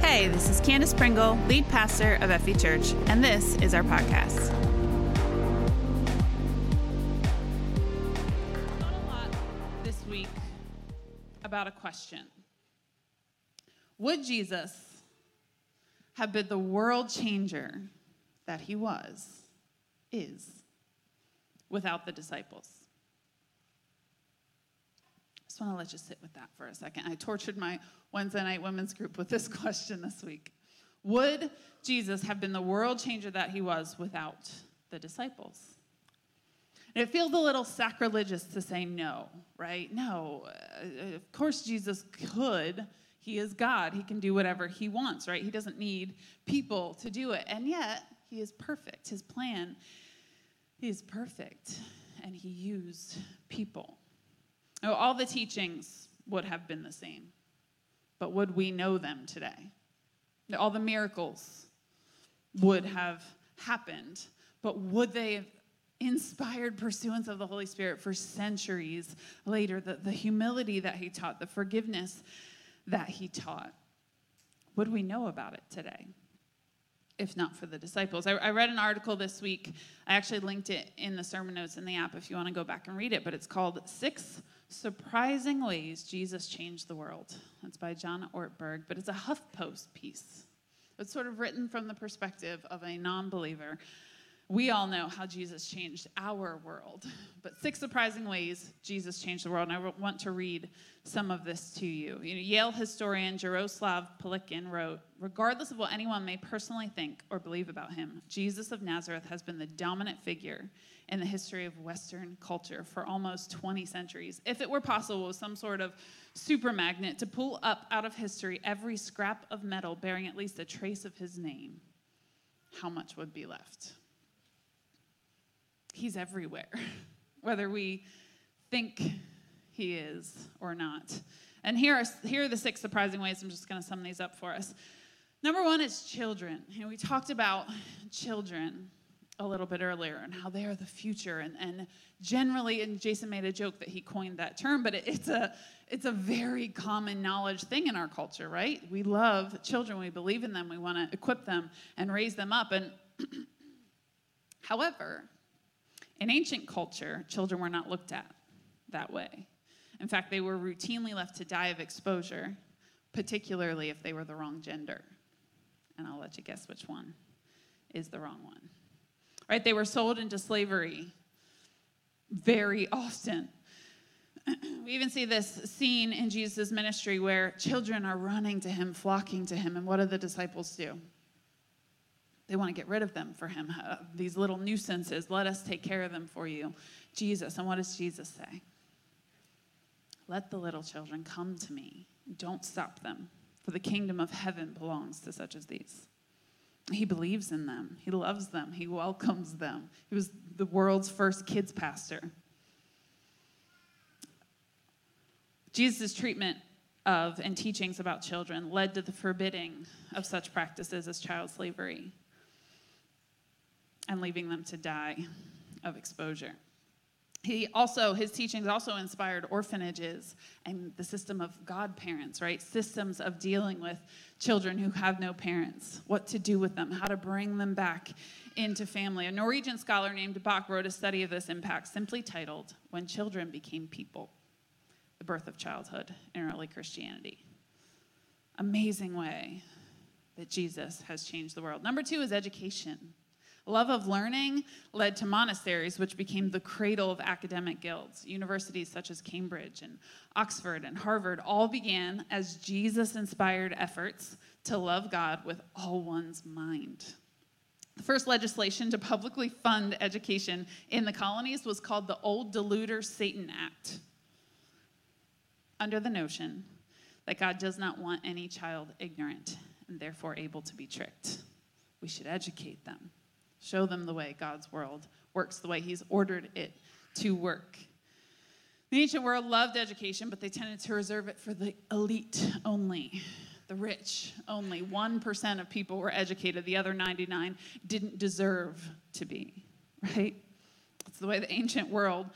Hey, this is Candace Pringle, lead pastor of FE Church, and this is our podcast. A lot this week about a question. Would Jesus have been the world changer that he was, is, without the disciples? Just want to let you sit with that for a second. I tortured my Wednesday night women's group with this question this week. Would Jesus have been the world changer that he was without the disciples? And it feels a little sacrilegious to say no, right? No, uh, of course Jesus could. He is God. He can do whatever he wants, right? He doesn't need people to do it. And yet, he is perfect. His plan is perfect, and he used people. Oh, all the teachings would have been the same, but would we know them today? All the miracles would have happened, but would they have inspired pursuance of the Holy Spirit for centuries later? The, the humility that he taught, the forgiveness that he taught, would we know about it today? If not for the disciples. I, I read an article this week. I actually linked it in the sermon notes in the app if you want to go back and read it, but it's called Six Surprising Ways Jesus Changed the World. That's by John Ortberg, but it's a HuffPost piece. It's sort of written from the perspective of a non believer. We all know how Jesus changed our world, but six surprising ways Jesus changed the world. And I want to read some of this to you. you know, Yale historian Jaroslav Pelikan wrote Regardless of what anyone may personally think or believe about him, Jesus of Nazareth has been the dominant figure in the history of Western culture for almost 20 centuries. If it were possible with some sort of super magnet to pull up out of history every scrap of metal bearing at least a trace of his name, how much would be left? He's everywhere, whether we think he is or not. And here are, here are the six surprising ways. I'm just going to sum these up for us. Number one is children. You know, we talked about children a little bit earlier and how they are the future and, and generally and jason made a joke that he coined that term but it, it's a it's a very common knowledge thing in our culture right we love children we believe in them we want to equip them and raise them up and however in ancient culture children were not looked at that way in fact they were routinely left to die of exposure particularly if they were the wrong gender and i'll let you guess which one is the wrong one right? They were sold into slavery very often. We even see this scene in Jesus' ministry where children are running to him, flocking to him, and what do the disciples do? They want to get rid of them for him. Uh, these little nuisances, let us take care of them for you. Jesus, and what does Jesus say? Let the little children come to me. Don't stop them, for the kingdom of heaven belongs to such as these. He believes in them. He loves them. He welcomes them. He was the world's first kids pastor. Jesus' treatment of and teachings about children led to the forbidding of such practices as child slavery and leaving them to die of exposure. He also, his teachings also inspired orphanages and the system of godparents, right? Systems of dealing with children who have no parents, what to do with them, how to bring them back into family. A Norwegian scholar named Bakke wrote a study of this impact simply titled When Children Became People The Birth of Childhood in Early Christianity. Amazing way that Jesus has changed the world. Number two is education. Love of learning led to monasteries, which became the cradle of academic guilds. Universities such as Cambridge and Oxford and Harvard all began as Jesus inspired efforts to love God with all one's mind. The first legislation to publicly fund education in the colonies was called the Old Deluder Satan Act, under the notion that God does not want any child ignorant and therefore able to be tricked. We should educate them. Show them the way God's world works, the way He's ordered it to work. The ancient world loved education, but they tended to reserve it for the elite only, the rich only. 1% of people were educated, the other 99 didn't deserve to be, right? It's the way the ancient world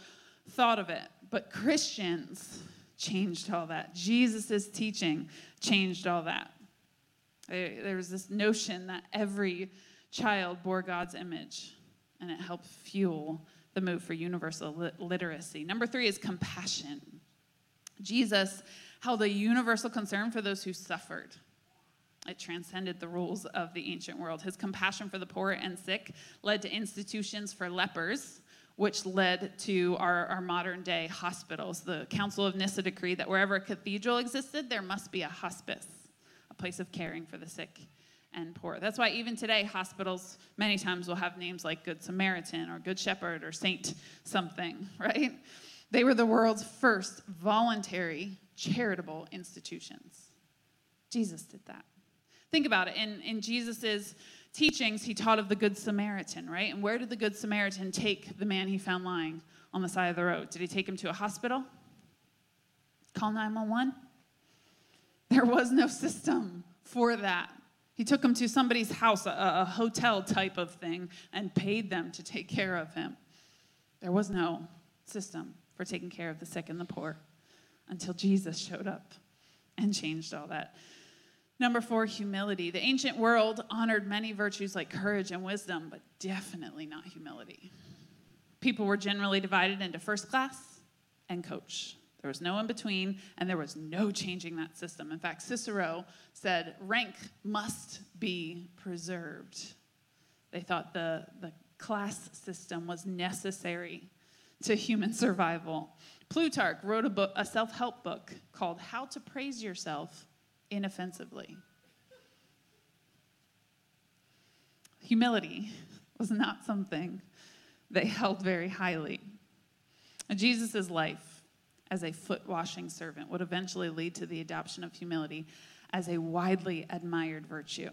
thought of it. But Christians changed all that. Jesus' teaching changed all that. There was this notion that every child bore God's image, and it helped fuel the move for universal literacy. Number three is compassion. Jesus held a universal concern for those who suffered. It transcended the rules of the ancient world. His compassion for the poor and sick led to institutions for lepers, which led to our, our modern day hospitals. The Council of Nyssa decreed that wherever a cathedral existed, there must be a hospice, a place of caring for the sick and poor. That's why even today, hospitals many times will have names like Good Samaritan or Good Shepherd or Saint something, right? They were the world's first voluntary charitable institutions. Jesus did that. Think about it. In, in Jesus' teachings, he taught of the Good Samaritan, right? And where did the Good Samaritan take the man he found lying on the side of the road? Did he take him to a hospital? Call 911? There was no system for that. He took him to somebody's house, a, a hotel type of thing, and paid them to take care of him. There was no system for taking care of the sick and the poor until Jesus showed up and changed all that. Number four, humility. The ancient world honored many virtues like courage and wisdom, but definitely not humility. People were generally divided into first class and coach. There was no in between, and there was no changing that system. In fact, Cicero said rank must be preserved. They thought the, the class system was necessary to human survival. Plutarch wrote a, book, a self help book called How to Praise Yourself Inoffensively. Humility was not something they held very highly. Jesus' life as a foot washing servant would eventually lead to the adoption of humility as a widely admired virtue.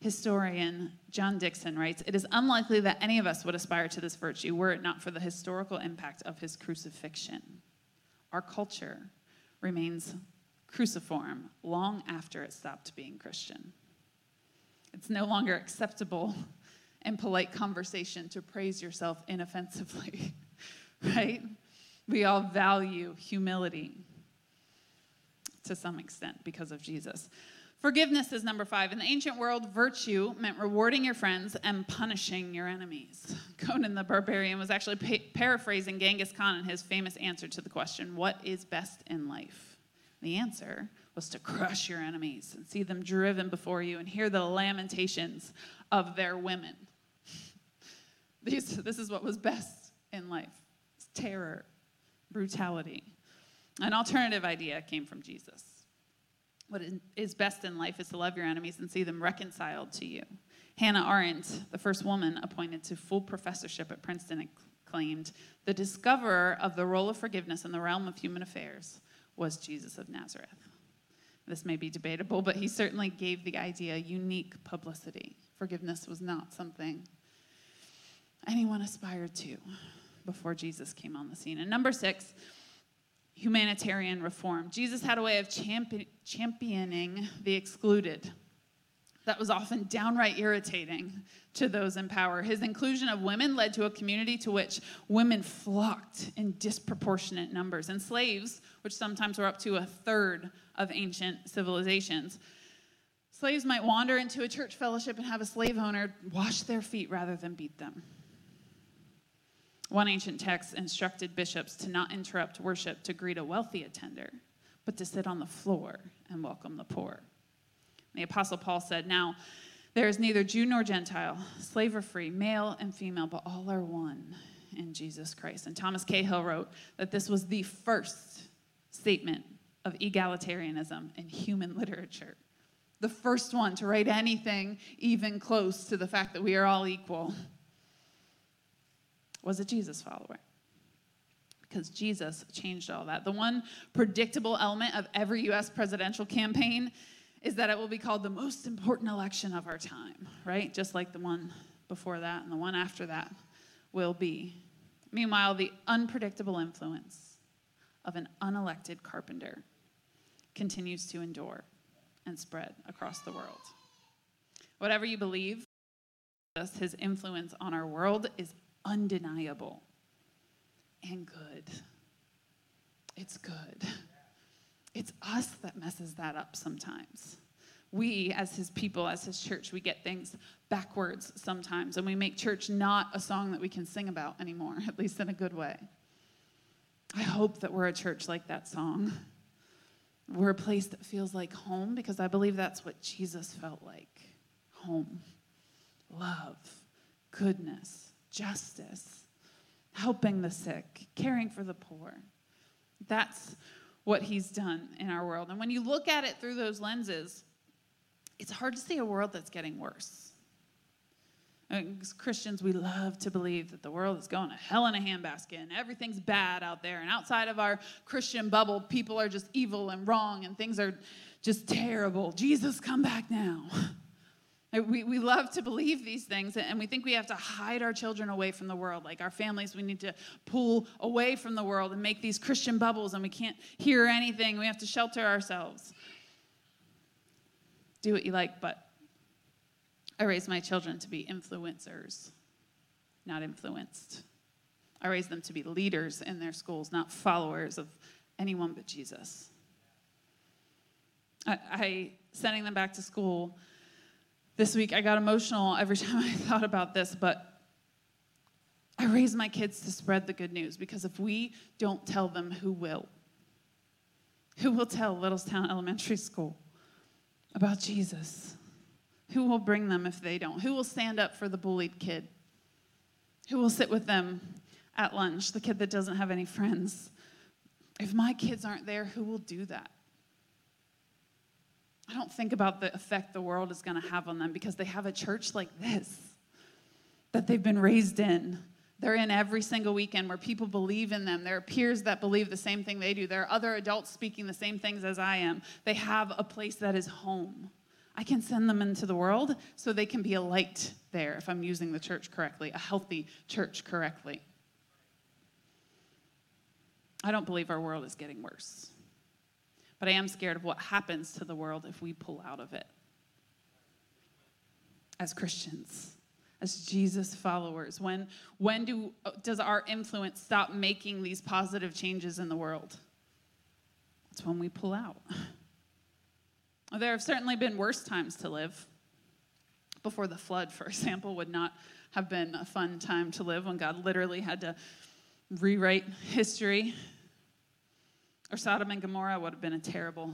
Historian John Dickson writes It is unlikely that any of us would aspire to this virtue were it not for the historical impact of his crucifixion. Our culture remains cruciform long after it stopped being Christian. It's no longer acceptable in polite conversation to praise yourself inoffensively, right? We all value humility to some extent because of Jesus. Forgiveness is number five. In the ancient world, virtue meant rewarding your friends and punishing your enemies. Conan the Barbarian was actually pa- paraphrasing Genghis Khan in his famous answer to the question, What is best in life? The answer was to crush your enemies and see them driven before you and hear the lamentations of their women. These, this is what was best in life terror brutality. An alternative idea came from Jesus. What is best in life is to love your enemies and see them reconciled to you. Hannah Arendt, the first woman appointed to full professorship at Princeton, claimed the discoverer of the role of forgiveness in the realm of human affairs was Jesus of Nazareth. This may be debatable, but he certainly gave the idea unique publicity. Forgiveness was not something anyone aspired to before Jesus came on the scene. And number six, humanitarian reform. Jesus had a way of champion, championing the excluded. That was often downright irritating to those in power. His inclusion of women led to a community to which women flocked in disproportionate numbers. And slaves, which sometimes were up to a third of ancient civilizations, slaves might wander into a church fellowship and have a slave owner wash their feet rather than beat them. One ancient text instructed bishops to not interrupt worship to greet a wealthy attender, but to sit on the floor and welcome the poor. The Apostle Paul said, Now, there is neither Jew nor Gentile, slave or free, male and female, but all are one in Jesus Christ. And Thomas Cahill wrote that this was the first statement of egalitarianism in human literature. The first one to write anything even close to the fact that we are all equal was a Jesus follower. Because Jesus changed all that. The one predictable element of every US presidential campaign is that it will be called the most important election of our time, right? Just like the one before that and the one after that will be. Meanwhile, the unpredictable influence of an unelected carpenter continues to endure and spread across the world. Whatever you believe, his influence on our world is undeniable and good. It's good. It's us that messes that up sometimes. We, as his people, as his church, we get things backwards sometimes, and we make church not a song that we can sing about anymore, at least in a good way. I hope that we're a church like that song. We're a place that feels like home because I believe that's what Jesus felt like home, love, goodness, justice, helping the sick, caring for the poor. That's what he's done in our world. And when you look at it through those lenses, it's hard to see a world that's getting worse. As Christians, we love to believe that the world is going to hell in a handbasket and everything's bad out there. And outside of our Christian bubble, people are just evil and wrong and things are just terrible. Jesus, come back now. We, we love to believe these things, and we think we have to hide our children away from the world. Like our families, we need to pull away from the world and make these Christian bubbles, and we can't hear anything. We have to shelter ourselves. Do what you like, but I raise my children to be influencers, not influenced. I raise them to be leaders in their schools, not followers of anyone but Jesus. I, I sending them back to school this week, I got emotional every time I thought about this, but I raise my kids to spread the good news because if we don't tell them, who will? Who will tell Littlestown Elementary School about Jesus? Who will bring them if they don't? Who will stand up for the bullied kid? Who will sit with them at lunch, the kid that doesn't have any friends? If my kids aren't there, who will do that? I don't think about the effect the world is going to have on them because they have a church like this that they've been raised in. They're in every single weekend where people believe in them. There are peers that believe the same thing they do. There are other adults speaking the same things as I am. They have a place that is home. I can send them into the world so they can be a light there if I'm using the church correctly, a healthy church correctly. I don't believe our world is getting worse. But I am scared of what happens to the world if we pull out of it. As Christians, as Jesus followers, when, when do, does our influence stop making these positive changes in the world? It's when we pull out. There have certainly been worse times to live. Before the flood, for example, would not have been a fun time to live when God literally had to rewrite history. Or Sodom and Gomorrah would have been a terrible,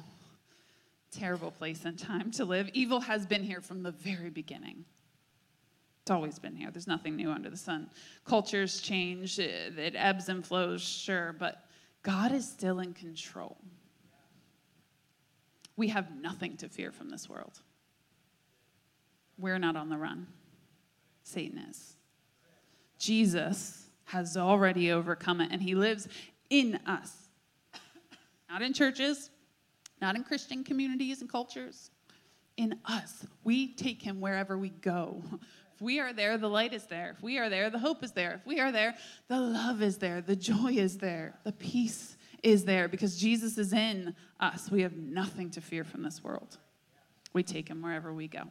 terrible place and time to live. Evil has been here from the very beginning. It's always been here. There's nothing new under the sun. Cultures change, it ebbs and flows, sure, but God is still in control. We have nothing to fear from this world. We're not on the run, Satan is. Jesus has already overcome it, and he lives in us. Not in churches, not in Christian communities and cultures, in us. We take him wherever we go. If we are there, the light is there. If we are there, the hope is there. If we are there, the love is there. The joy is there. The peace is there because Jesus is in us. We have nothing to fear from this world. We take him wherever we go.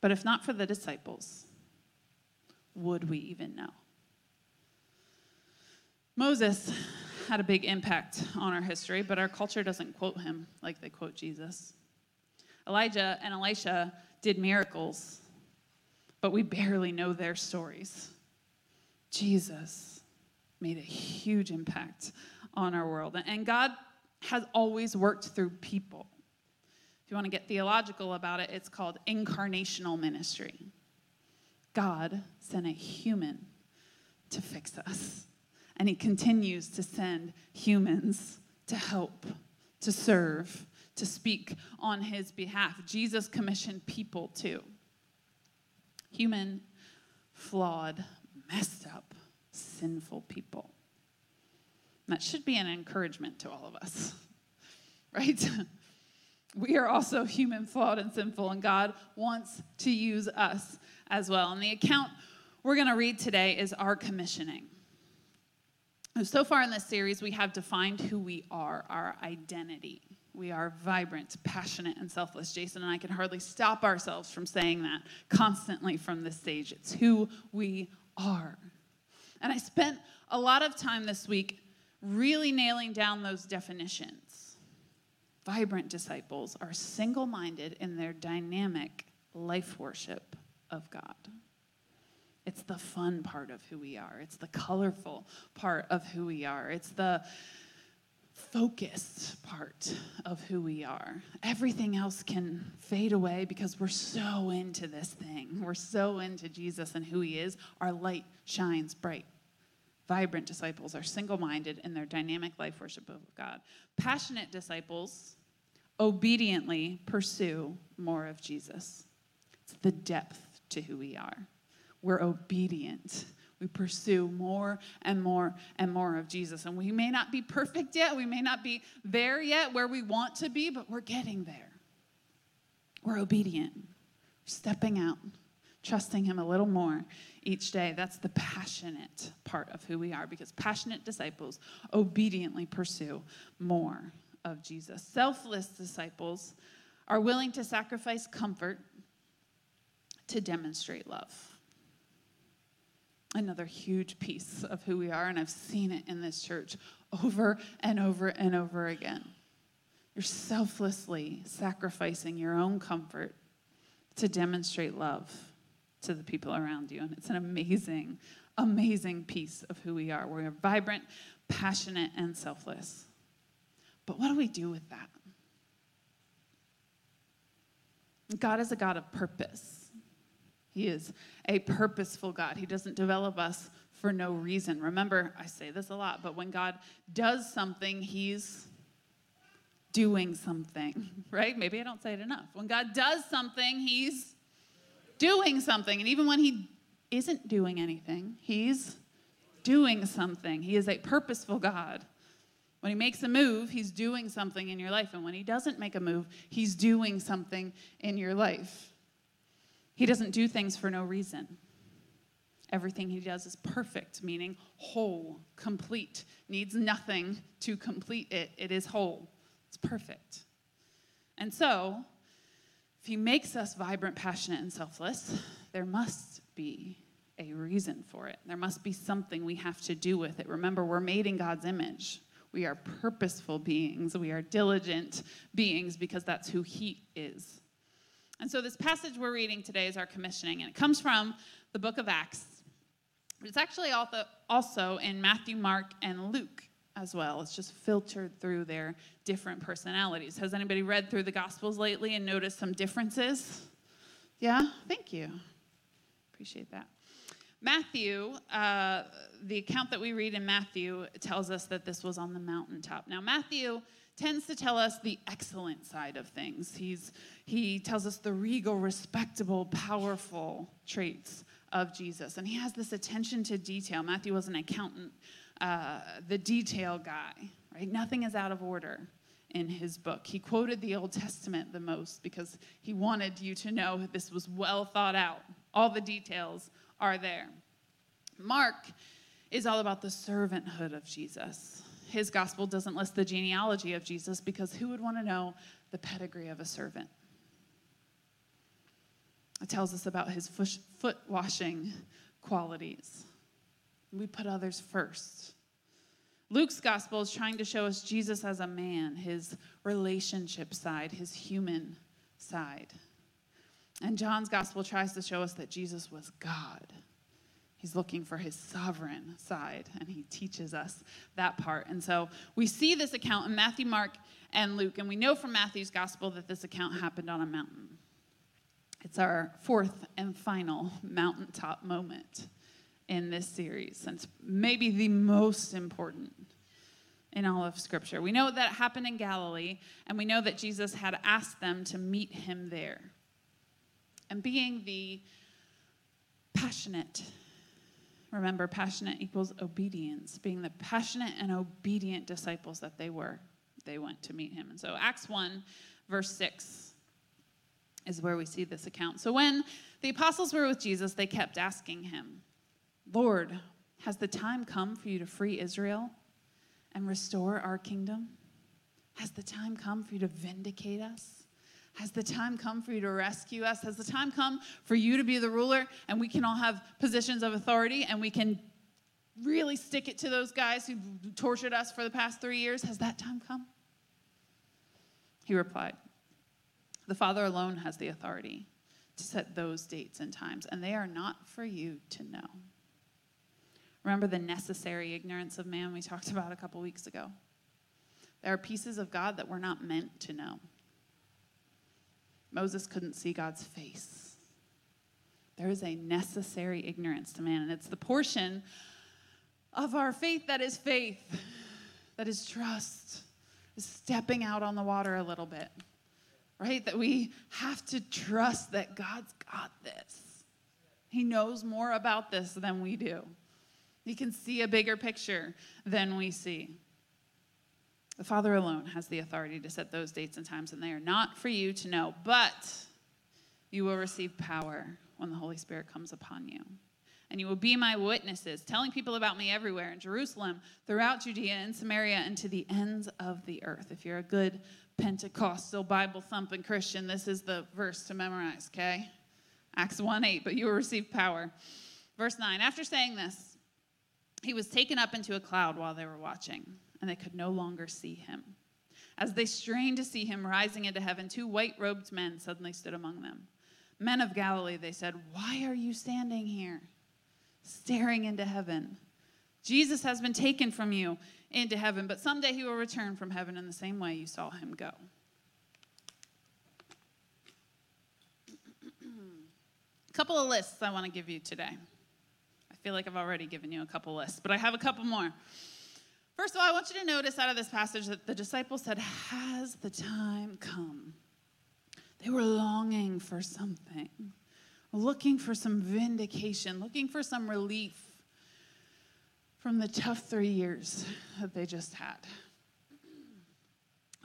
But if not for the disciples, would we even know? Moses had a big impact on our history, but our culture doesn't quote him like they quote Jesus. Elijah and Elisha did miracles, but we barely know their stories. Jesus made a huge impact on our world. And God has always worked through people. If you want to get theological about it, it's called incarnational ministry. God sent a human to fix us, and He continues to send humans to help, to serve, to speak on His behalf. Jesus commissioned people too. Human, flawed, messed up sinful people. That should be an encouragement to all of us, right? we are also human, flawed, and sinful, and God wants to use us as well. And the account we're going to read today is our commissioning. So far in this series, we have defined who we are, our identity. We are vibrant, passionate, and selfless. Jason and I can hardly stop ourselves from saying that constantly from this stage. It's who we are. And I spent a lot of time this week really nailing down those definitions. Vibrant disciples are single minded in their dynamic life worship of God. It's the fun part of who we are. It's the colorful part of who we are. It's the focused part of who we are. Everything else can fade away because we're so into this thing. We're so into Jesus and who he is. Our light shines bright. Vibrant disciples are single minded in their dynamic life worship of God. Passionate disciples obediently pursue more of Jesus. It's the depth to who we are. We're obedient we pursue more and more and more of Jesus. And we may not be perfect yet, we may not be there yet where we want to be, but we're getting there. We're obedient, stepping out, trusting Him a little more each day. That's the passionate part of who we are because passionate disciples obediently pursue more of Jesus. Selfless disciples are willing to sacrifice comfort to demonstrate love another huge piece of who we are, and I've seen it in this church over and over and over again. You're selflessly sacrificing your own comfort to demonstrate love to the people around you. And it's an amazing, amazing piece of who we are. We're vibrant, passionate, and selfless. But what do we do with that? God is a God of purpose. He is a purposeful God. He doesn't develop us for no reason. Remember, I say this a lot, but when God does something, He's doing something, right? Maybe I don't say it enough. When God does something, He's doing something. And even when He isn't doing anything, He's doing something. He is a purposeful God. When he makes a move, he's doing something in your life. And when he doesn't make a move, he's doing something in your life. He doesn't do things for no reason. Everything he does is perfect, meaning whole, complete, needs nothing to complete it. It is whole, it's perfect. And so, if he makes us vibrant, passionate, and selfless, there must be a reason for it. There must be something we have to do with it. Remember, we're made in God's image. We are purposeful beings. We are diligent beings because that's who He is. And so, this passage we're reading today is our commissioning, and it comes from the book of Acts. But it's actually also in Matthew, Mark, and Luke as well. It's just filtered through their different personalities. Has anybody read through the Gospels lately and noticed some differences? Yeah? Thank you. Appreciate that. Matthew, uh, the account that we read in Matthew tells us that this was on the mountaintop. Now, Matthew tends to tell us the excellent side of things. He's, he tells us the regal, respectable, powerful traits of Jesus. And he has this attention to detail. Matthew was an accountant, uh, the detail guy, right? Nothing is out of order in his book. He quoted the Old Testament the most because he wanted you to know this was well thought out. All the details are there. Mark is all about the servanthood of Jesus his gospel doesn't list the genealogy of Jesus because who would want to know the pedigree of a servant? It tells us about his foot washing qualities. We put others first. Luke's gospel is trying to show us Jesus as a man, his relationship side, his human side. And John's gospel tries to show us that Jesus was God He's looking for his sovereign side, and he teaches us that part. And so we see this account in Matthew, Mark, and Luke, and we know from Matthew's gospel that this account happened on a mountain. It's our fourth and final mountaintop moment in this series, and it's maybe the most important in all of Scripture. We know that it happened in Galilee, and we know that Jesus had asked them to meet him there. And being the passionate Remember, passionate equals obedience. Being the passionate and obedient disciples that they were, they went to meet him. And so, Acts 1, verse 6 is where we see this account. So, when the apostles were with Jesus, they kept asking him, Lord, has the time come for you to free Israel and restore our kingdom? Has the time come for you to vindicate us? Has the time come for you to rescue us? Has the time come for you to be the ruler and we can all have positions of authority and we can really stick it to those guys who tortured us for the past three years? Has that time come? He replied, The Father alone has the authority to set those dates and times, and they are not for you to know. Remember the necessary ignorance of man we talked about a couple weeks ago? There are pieces of God that we're not meant to know. Moses couldn't see God's face. There is a necessary ignorance to man, and it's the portion of our faith that is faith, that is trust, is stepping out on the water a little bit, right? That we have to trust that God's got this. He knows more about this than we do. He can see a bigger picture than we see. The Father alone has the authority to set those dates and times, and they are not for you to know, but you will receive power when the Holy Spirit comes upon you. And you will be my witnesses, telling people about me everywhere in Jerusalem, throughout Judea and Samaria, and to the ends of the earth. If you're a good Pentecostal Bible thumping Christian, this is the verse to memorize, okay? Acts 1 8, but you will receive power. Verse 9 After saying this, he was taken up into a cloud while they were watching and they could no longer see him. As they strained to see him rising into heaven, two white robed men suddenly stood among them. Men of Galilee, they said, Why are you standing here, staring into heaven? Jesus has been taken from you into heaven, but someday he will return from heaven in the same way you saw him go. a couple of lists I want to give you today. I feel like I've already given you a couple lists, but I have a couple more. First of all, I want you to notice out of this passage that the disciples said, Has the time come? They were longing for something, looking for some vindication, looking for some relief from the tough three years that they just had.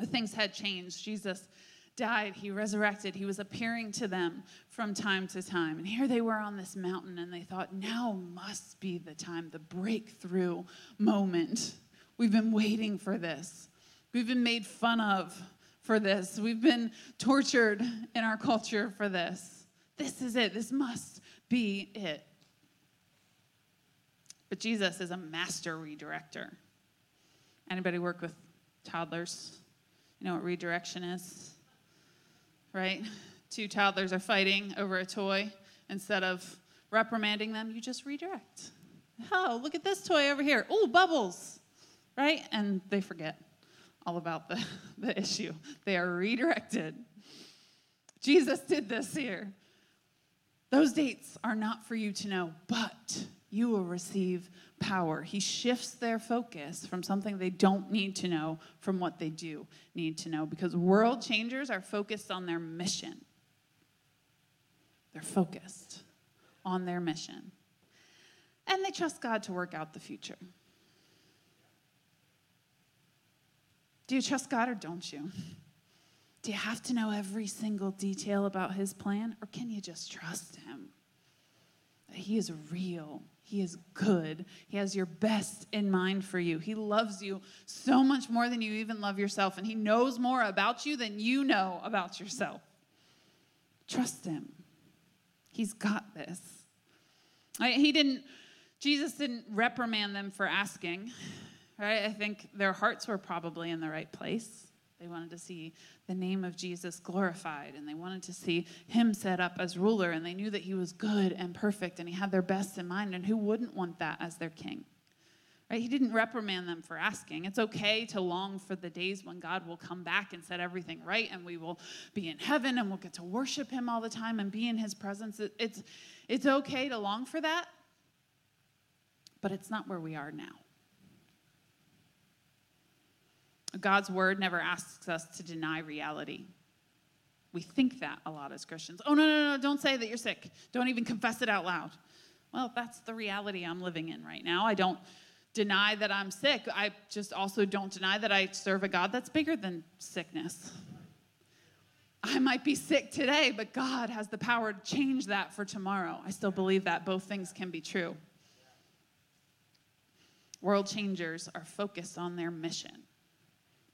Things had changed. Jesus died, he resurrected, he was appearing to them from time to time. And here they were on this mountain, and they thought, now must be the time, the breakthrough moment. We've been waiting for this. We've been made fun of for this. We've been tortured in our culture for this. This is it. This must be it. But Jesus is a master redirector. Anybody work with toddlers? You know what redirection is? Right? Two toddlers are fighting over a toy. Instead of reprimanding them, you just redirect. Oh, look at this toy over here. Oh, bubbles right? And they forget all about the, the issue. They are redirected. Jesus did this here. Those dates are not for you to know, but you will receive power. He shifts their focus from something they don't need to know from what they do need to know because world changers are focused on their mission. They're focused on their mission. And they trust God to work out the future. Do you trust God or don't you? Do you have to know every single detail about his plan or can you just trust him? That he is real. He is good. He has your best in mind for you. He loves you so much more than you even love yourself, and He knows more about you than you know about yourself. Trust Him. He's got this. He didn't, Jesus didn't reprimand them for asking right? I think their hearts were probably in the right place. They wanted to see the name of Jesus glorified and they wanted to see him set up as ruler and they knew that he was good and perfect and he had their best in mind and who wouldn't want that as their king? Right? He didn't reprimand them for asking. It's okay to long for the days when God will come back and set everything right and we will be in heaven and we'll get to worship him all the time and be in his presence. It's, it's okay to long for that, but it's not where we are now. God's word never asks us to deny reality. We think that a lot as Christians. Oh, no, no, no, don't say that you're sick. Don't even confess it out loud. Well, that's the reality I'm living in right now. I don't deny that I'm sick. I just also don't deny that I serve a God that's bigger than sickness. I might be sick today, but God has the power to change that for tomorrow. I still believe that both things can be true. World changers are focused on their mission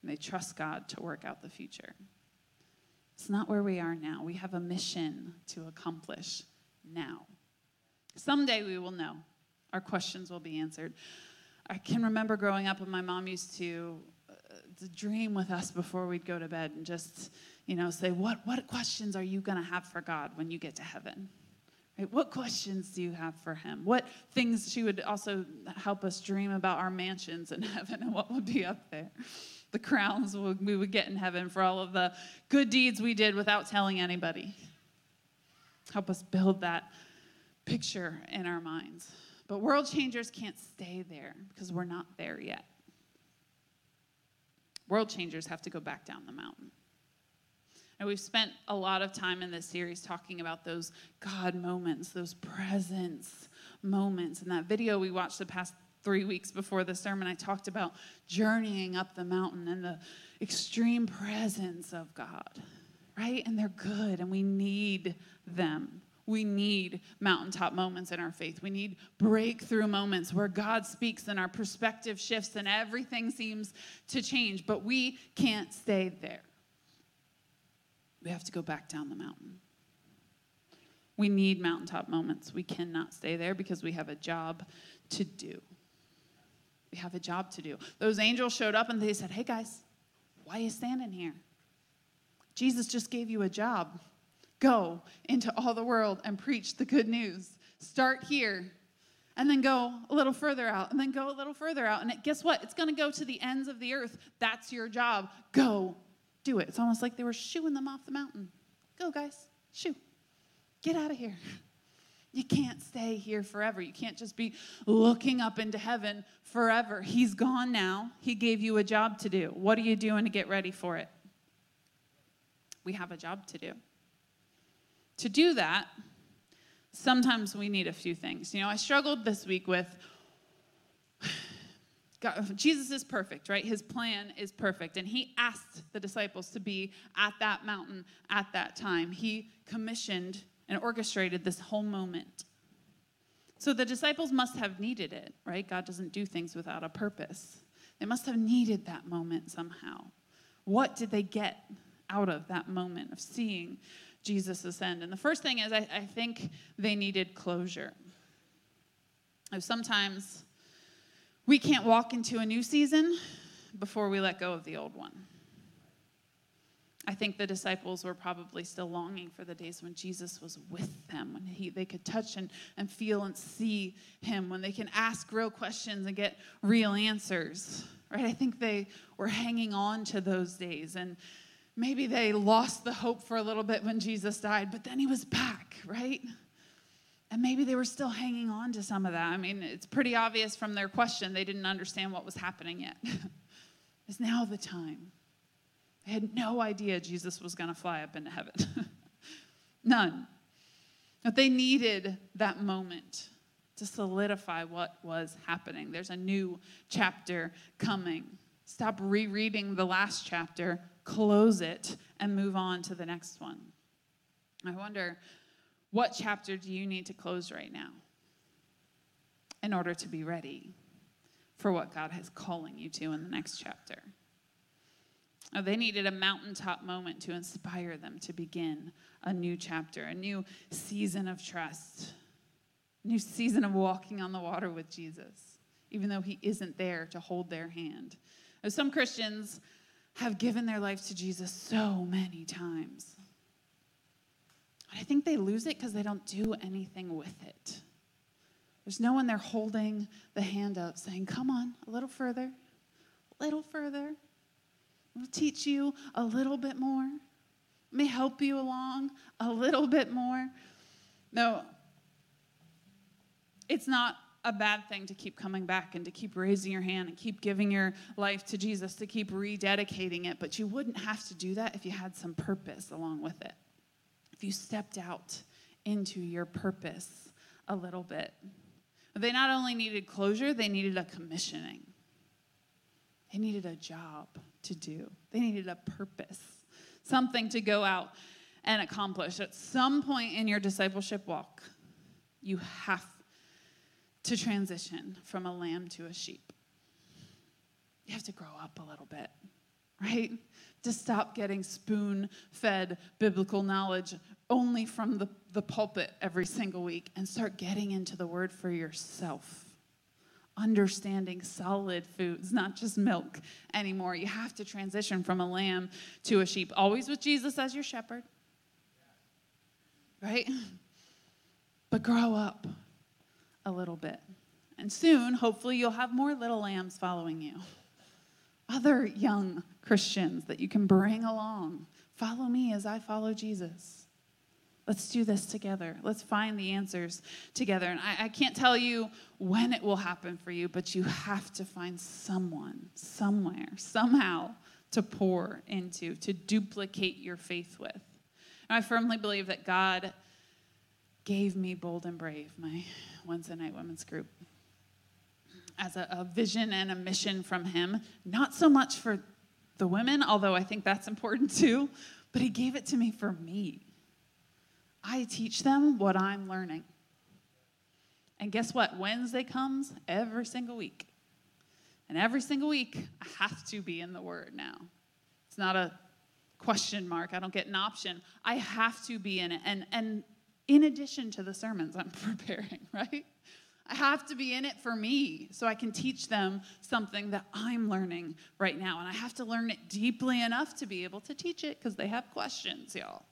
and they trust God to work out the future. It's not where we are now. We have a mission to accomplish now. Someday we will know. Our questions will be answered. I can remember growing up, and my mom used to, uh, to dream with us before we'd go to bed and just, you know, say, What, what questions are you going to have for God when you get to heaven? Right? What questions do you have for him? What things she would also help us dream about our mansions in heaven and what would be up there? The crowns we would get in heaven for all of the good deeds we did without telling anybody. Help us build that picture in our minds. But world changers can't stay there because we're not there yet. World changers have to go back down the mountain. And we've spent a lot of time in this series talking about those God moments, those presence moments. In that video we watched the past three weeks before the sermon, I talked about journeying up the mountain and the extreme presence of God, right? And they're good, and we need them. We need mountaintop moments in our faith. We need breakthrough moments where God speaks and our perspective shifts and everything seems to change, but we can't stay there. We have to go back down the mountain. We need mountaintop moments. We cannot stay there because we have a job to do. We have a job to do. Those angels showed up and they said, Hey guys, why are you standing here? Jesus just gave you a job. Go into all the world and preach the good news. Start here and then go a little further out and then go a little further out. And it, guess what? It's going to go to the ends of the earth. That's your job. Go do it. It's almost like they were shooing them off the mountain. Go, guys, shoo. Get out of here. You can't stay here forever. You can't just be looking up into heaven forever. He's gone now. He gave you a job to do. What are you doing to get ready for it? We have a job to do. To do that, sometimes we need a few things. You know, I struggled this week with God, Jesus is perfect, right? His plan is perfect. And he asked the disciples to be at that mountain at that time. He commissioned and orchestrated this whole moment. So the disciples must have needed it, right? God doesn't do things without a purpose. They must have needed that moment somehow. What did they get out of that moment of seeing Jesus ascend? And the first thing is, I, I think they needed closure. Sometimes we can't walk into a new season before we let go of the old one. I think the disciples were probably still longing for the days when Jesus was with them, when he, they could touch and, and feel and see him, when they can ask real questions and get real answers. Right? I think they were hanging on to those days. And maybe they lost the hope for a little bit when Jesus died, but then he was back, right? And maybe they were still hanging on to some of that. I mean, it's pretty obvious from their question, they didn't understand what was happening yet. Is now the time? They had no idea Jesus was going to fly up into heaven. None. But they needed that moment to solidify what was happening. There's a new chapter coming. Stop rereading the last chapter, close it, and move on to the next one. I wonder what chapter do you need to close right now in order to be ready for what God is calling you to in the next chapter? Oh, they needed a mountaintop moment to inspire them to begin a new chapter, a new season of trust, new season of walking on the water with Jesus, even though He isn't there to hold their hand. Some Christians have given their life to Jesus so many times. But I think they lose it because they don't do anything with it. There's no one there holding the hand up saying, Come on, a little further, a little further. We'll teach you a little bit more. Let me help you along a little bit more. No, it's not a bad thing to keep coming back and to keep raising your hand and keep giving your life to Jesus, to keep rededicating it, but you wouldn't have to do that if you had some purpose along with it if you stepped out into your purpose a little bit. They not only needed closure, they needed a commissioning. They needed a job to do, they needed a purpose, something to go out and accomplish. At some point in your discipleship walk, you have to transition from a lamb to a sheep. You have to grow up a little bit, right? to stop getting spoon fed biblical knowledge only from the, the pulpit every single week and start getting into the word for yourself. Understanding solid foods, not just milk anymore. You have to transition from a lamb to a sheep, always with Jesus as your shepherd, right? But grow up a little bit. And soon, hopefully, you'll have more little lambs following you. Other young Christians that you can bring along. Follow me as I follow Jesus. Let's do this together. Let's find the answers together. And I, I, can't tell you when it will happen for you, but you have to find someone, somewhere, somehow to pour into, to duplicate your faith with. And I firmly believe that God gave me Bold and Brave, my Wednesday night women's group, as a, a vision and a mission from Him, not so much for the women, although I think that's important too, but He gave it to me for me I teach them what I'm learning. And guess what? Wednesday comes every single week. And every single week, I have to be in the Word now. It's not a question mark. I don't get an option. I have to be in it. And, and in addition to the sermons I'm preparing, right? I have to be in it for me so I can teach them something that I'm learning right now. And I have to learn it deeply enough to be able to teach it because they have questions, y'all.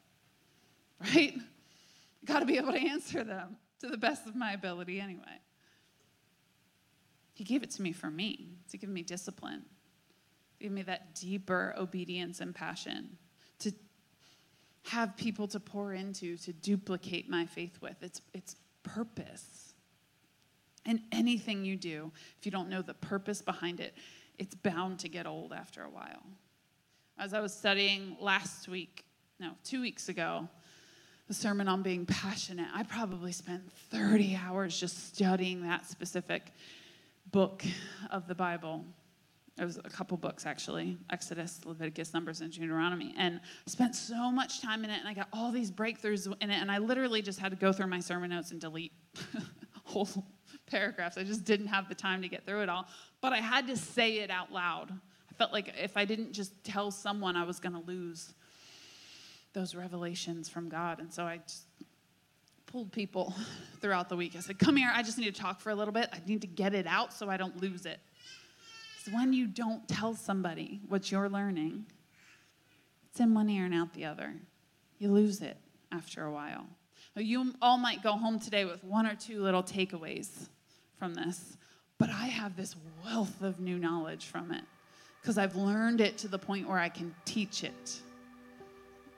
Right? Got to be able to answer them to the best of my ability anyway. He gave it to me for me, to give me discipline, give me that deeper obedience and passion, to have people to pour into, to duplicate my faith with. It's, it's purpose. And anything you do, if you don't know the purpose behind it, it's bound to get old after a while. As I was studying last week, no, two weeks ago, the sermon on being passionate, I probably spent 30 hours just studying that specific book of the Bible. It was a couple books actually Exodus, Leviticus, Numbers, and Deuteronomy. And I spent so much time in it, and I got all these breakthroughs in it. And I literally just had to go through my sermon notes and delete whole paragraphs. I just didn't have the time to get through it all. But I had to say it out loud. I felt like if I didn't just tell someone, I was going to lose those revelations from God. And so I just pulled people throughout the week. I said, Come here, I just need to talk for a little bit. I need to get it out so I don't lose it. Because when you don't tell somebody what you're learning, it's in one ear and out the other. You lose it after a while. You all might go home today with one or two little takeaways from this, but I have this wealth of new knowledge from it because I've learned it to the point where I can teach it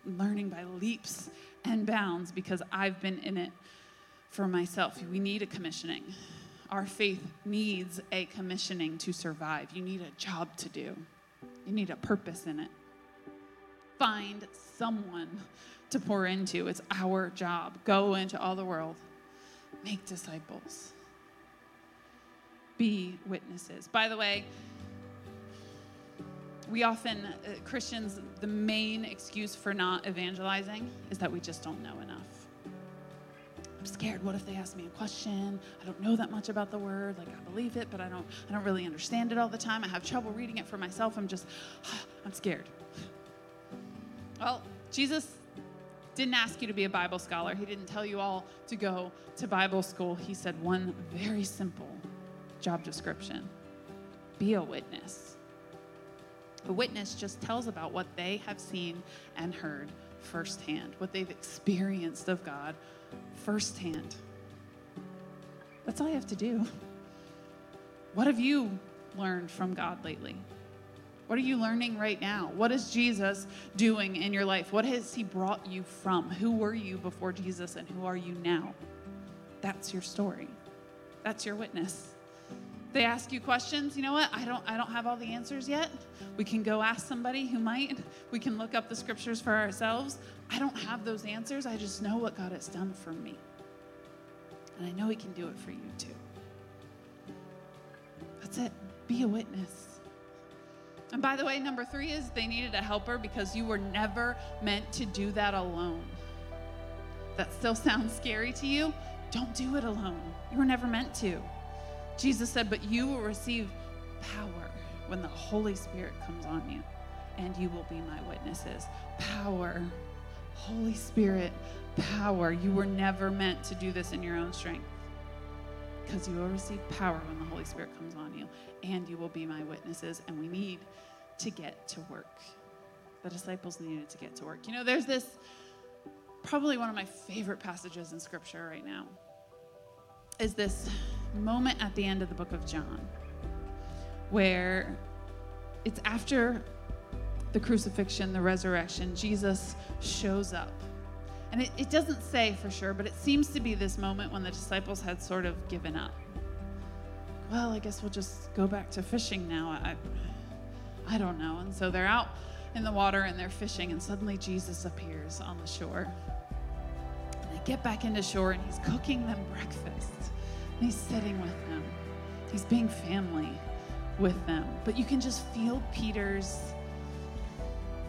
learning by leaps and bounds because I've been in it for myself. We need a commissioning. Our faith needs a commissioning to survive. You need a job to do, you need a purpose in it. Find someone to pour into. It's our job. Go into all the world, make disciples, be witnesses. By the way, we often, uh, Christians, the main excuse for not evangelizing is that we just don't know enough. I'm scared. What if they ask me a question? I don't know that much about the word. Like I believe it, but I don't I don't really understand it all the time. I have trouble reading it for myself. I'm just I'm scared. Well, Jesus didn't ask you to be a Bible scholar. He didn't tell you all to go to Bible school. He said one very simple job description. Be a witness. A witness just tells about what they have seen and heard firsthand, what they've experienced of God firsthand. That's all you have to do. What have you learned from God lately? What are you learning right now? What is Jesus doing in your life? What has He brought you from? Who were you before Jesus and who are you now? That's your story. That's your witness they ask you questions, you know what? I don't I don't have all the answers yet. We can go ask somebody who might. We can look up the scriptures for ourselves. I don't have those answers. I just know what God has done for me. And I know he can do it for you too. That's it. Be a witness. And by the way, number 3 is they needed a helper because you were never meant to do that alone. That still sounds scary to you? Don't do it alone. You were never meant to. Jesus said, But you will receive power when the Holy Spirit comes on you, and you will be my witnesses. Power. Holy Spirit, power. You were never meant to do this in your own strength. because you will receive power when the Holy Spirit comes on you, and you will be my witnesses. And we need to get to work. The disciples needed to get to work. You know, there's this probably one of my favorite passages in Scripture right now is this moment at the end of the book of John where it's after the crucifixion, the resurrection, Jesus shows up. And it, it doesn't say for sure, but it seems to be this moment when the disciples had sort of given up. Well, I guess we'll just go back to fishing now. I, I don't know. And so they're out in the water and they're fishing, and suddenly Jesus appears on the shore. Get back into shore, and he's cooking them breakfast. And he's sitting with them, he's being family with them. But you can just feel Peter's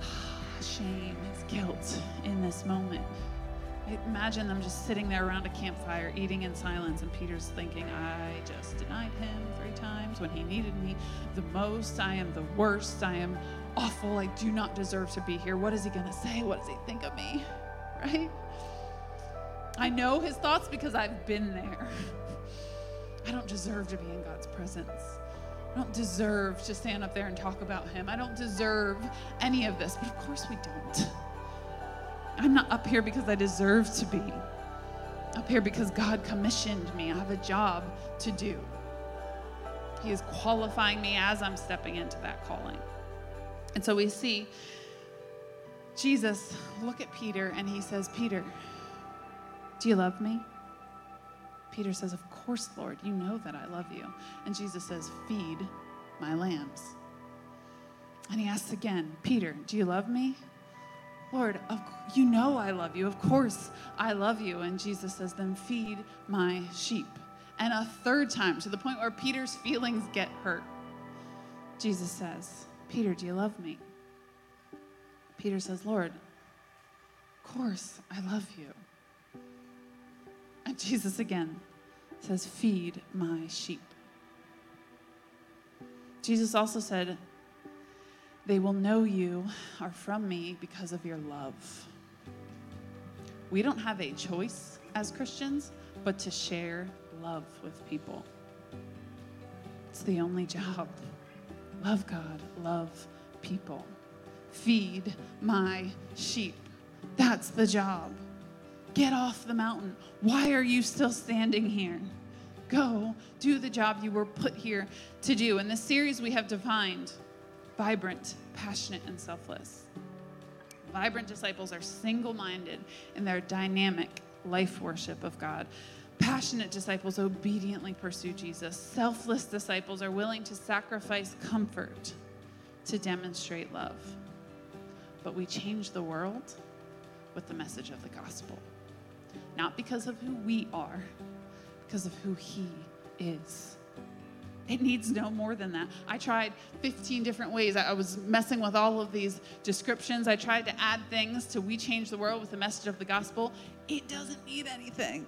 shame, his guilt in this moment. Imagine them just sitting there around a campfire eating in silence, and Peter's thinking, I just denied him three times when he needed me the most. I am the worst. I am awful. I do not deserve to be here. What is he going to say? What does he think of me? Right? I know his thoughts because I've been there. I don't deserve to be in God's presence. I don't deserve to stand up there and talk about him. I don't deserve any of this, but of course we don't. I'm not up here because I deserve to be. Up here because God commissioned me. I have a job to do. He is qualifying me as I'm stepping into that calling. And so we see Jesus look at Peter and he says, Peter, do you love me? Peter says, Of course, Lord, you know that I love you. And Jesus says, Feed my lambs. And he asks again, Peter, do you love me? Lord, of, you know I love you. Of course I love you. And Jesus says, Then feed my sheep. And a third time, to the point where Peter's feelings get hurt, Jesus says, Peter, do you love me? Peter says, Lord, of course I love you. And Jesus again says, Feed my sheep. Jesus also said, They will know you are from me because of your love. We don't have a choice as Christians but to share love with people. It's the only job. Love God, love people. Feed my sheep. That's the job. Get off the mountain. Why are you still standing here? Go do the job you were put here to do. In this series, we have defined vibrant, passionate, and selfless. Vibrant disciples are single minded in their dynamic life worship of God. Passionate disciples obediently pursue Jesus. Selfless disciples are willing to sacrifice comfort to demonstrate love. But we change the world with the message of the gospel. Not because of who we are, because of who He is. It needs no more than that. I tried 15 different ways. I was messing with all of these descriptions. I tried to add things to We Change the World with the message of the gospel. It doesn't need anything.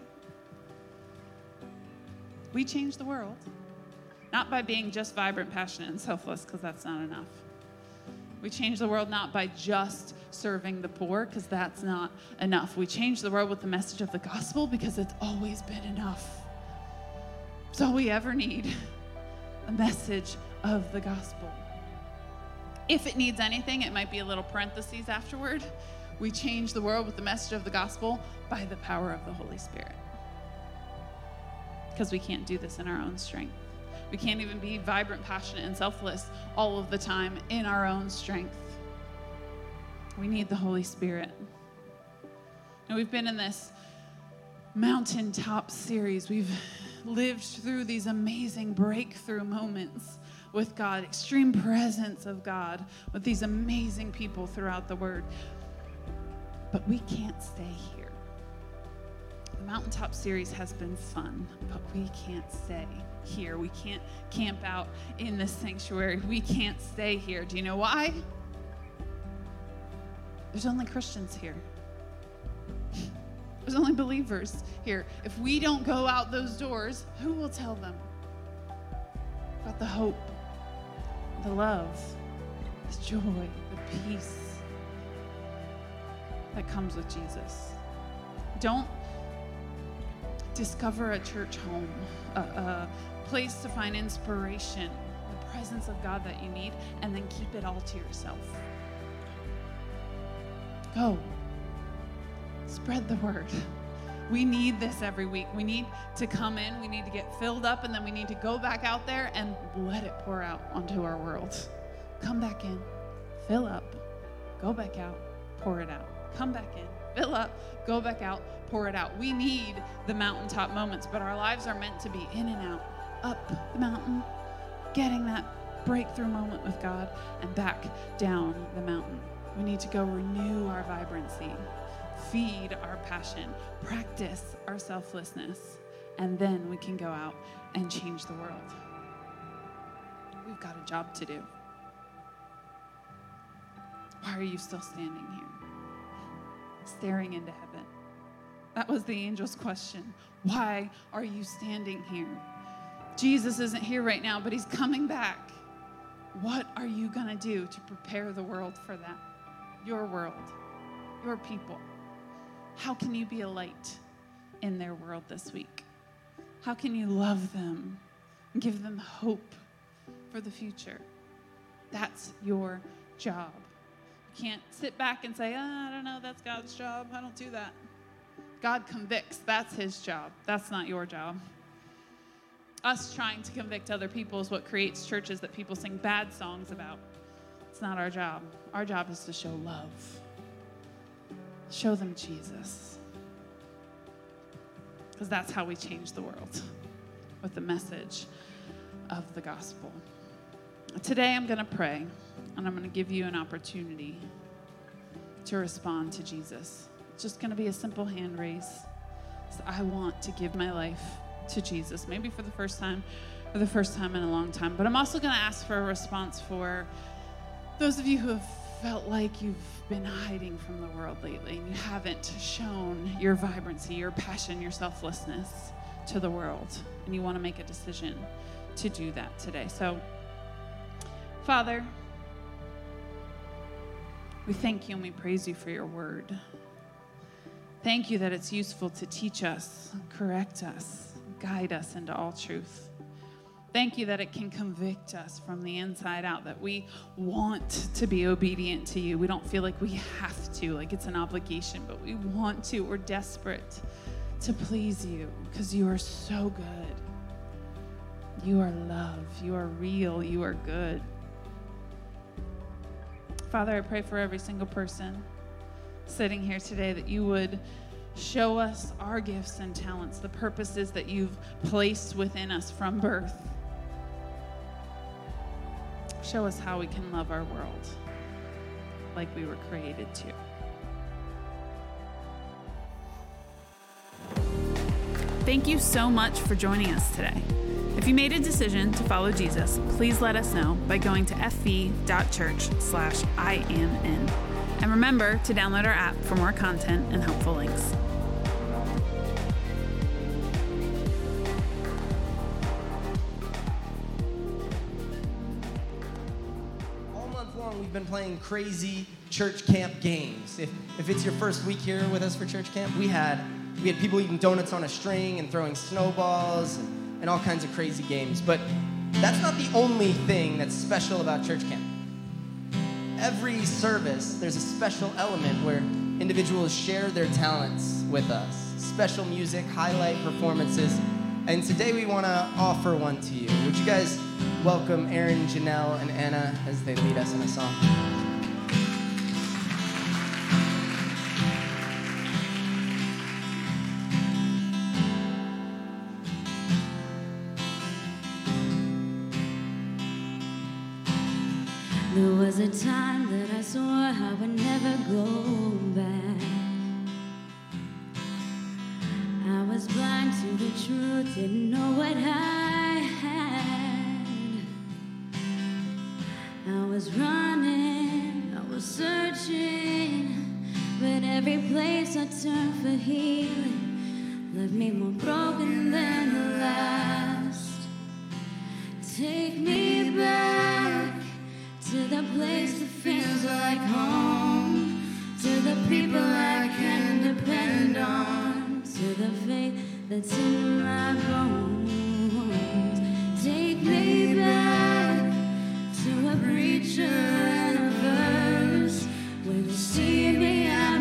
We change the world, not by being just vibrant, passionate, and selfless, because that's not enough. We change the world not by just serving the poor, because that's not enough. We change the world with the message of the gospel because it's always been enough. It's all we ever need a message of the gospel. If it needs anything, it might be a little parentheses afterward. We change the world with the message of the gospel by the power of the Holy Spirit. Because we can't do this in our own strength. We can't even be vibrant, passionate, and selfless all of the time in our own strength. We need the Holy Spirit. And we've been in this mountaintop series. We've lived through these amazing breakthrough moments with God, extreme presence of God with these amazing people throughout the Word. But we can't stay here. The Mountaintop series has been fun, but we can't stay here. We can't camp out in the sanctuary. We can't stay here. Do you know why? There's only Christians here. There's only believers here. If we don't go out those doors, who will tell them about the hope, the love, the joy, the peace that comes with Jesus? Don't discover a church home, a, a place to find inspiration, the presence of God that you need, and then keep it all to yourself. Go. Spread the word. We need this every week. We need to come in, we need to get filled up, and then we need to go back out there and let it pour out onto our world. Come back in, fill up, go back out, pour it out. Come back in, fill up, go back out, pour it out. We need the mountaintop moments, but our lives are meant to be in and out, up the mountain, getting that breakthrough moment with God, and back down the mountain. We need to go renew our vibrancy feed our passion, practice our selflessness, and then we can go out and change the world. We've got a job to do. Why are you still standing here? Staring into heaven. That was the angel's question. Why are you standing here? Jesus isn't here right now, but he's coming back. What are you going to do to prepare the world for that? Your world, your people. How can you be a light in their world this week? How can you love them and give them hope for the future? That's your job. You can't sit back and say, oh, I don't know, that's God's job. I don't do that. God convicts. That's his job. That's not your job. Us trying to convict other people is what creates churches that people sing bad songs about. It's not our job. Our job is to show love. Show them Jesus. Because that's how we change the world with the message of the gospel. Today I'm going to pray and I'm going to give you an opportunity to respond to Jesus. It's just going to be a simple hand raise. So I want to give my life to Jesus, maybe for the first time for the first time in a long time. But I'm also going to ask for a response for those of you who have felt like you've been hiding from the world lately and you haven't shown your vibrancy, your passion, your selflessness to the world, and you want to make a decision to do that today. So, Father, we thank you and we praise you for your word. Thank you that it's useful to teach us, correct us, guide us into all truth. Thank you that it can convict us from the inside out, that we want to be obedient to you. We don't feel like we have to, like it's an obligation, but we want to. We're desperate to please you because you are so good. You are love. You are real. You are good. Father, I pray for every single person sitting here today that you would show us our gifts and talents, the purposes that you've placed within us from birth. Show us how we can love our world like we were created to. Thank you so much for joining us today. If you made a decision to follow Jesus, please let us know by going to fv.church slash IAMN. And remember to download our app for more content and helpful links. Been playing crazy church camp games. If, if it's your first week here with us for church camp, we had, we had people eating donuts on a string and throwing snowballs and, and all kinds of crazy games. But that's not the only thing that's special about church camp. Every service, there's a special element where individuals share their talents with us. Special music, highlight performances. And today we want to offer one to you. Would you guys welcome Aaron, Janelle, and Anna as they lead us in a song. There was a time that I swore I would never go back. I was blind to the truth, didn't know more broken than the last. Take me back to the place that feels like home, to the people I can depend on, to the faith that's in my bones. Take me back to a preacher and a verse where you see me at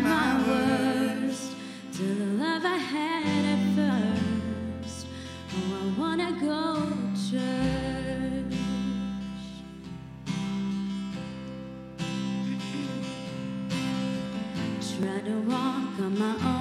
on my own,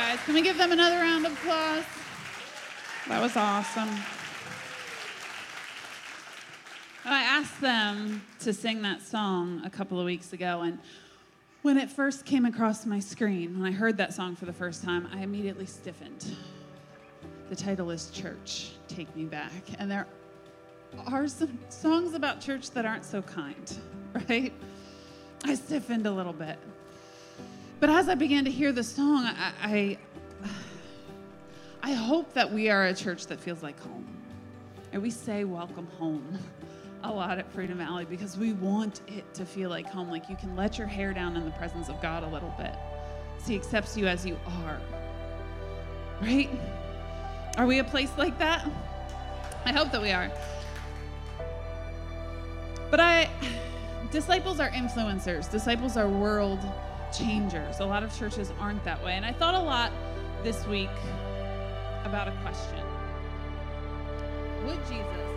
guys. Can we give them another round of applause? That was awesome. I asked them to sing that song a couple of weeks ago, and when it first came across my screen, when I heard that song for the first time, I immediately stiffened. The title is Church, Take Me Back. And there are some songs about church that aren't so kind, right? I stiffened a little bit. But as I began to hear the song, I, I, I hope that we are a church that feels like home. And we say welcome home a lot at Freedom Valley because we want it to feel like home. Like you can let your hair down in the presence of God a little bit. He accepts you as you are. Right? Are we a place like that? I hope that we are. But I, disciples are influencers, disciples are world changers. A lot of churches aren't that way. And I thought a lot this week about a question Would Jesus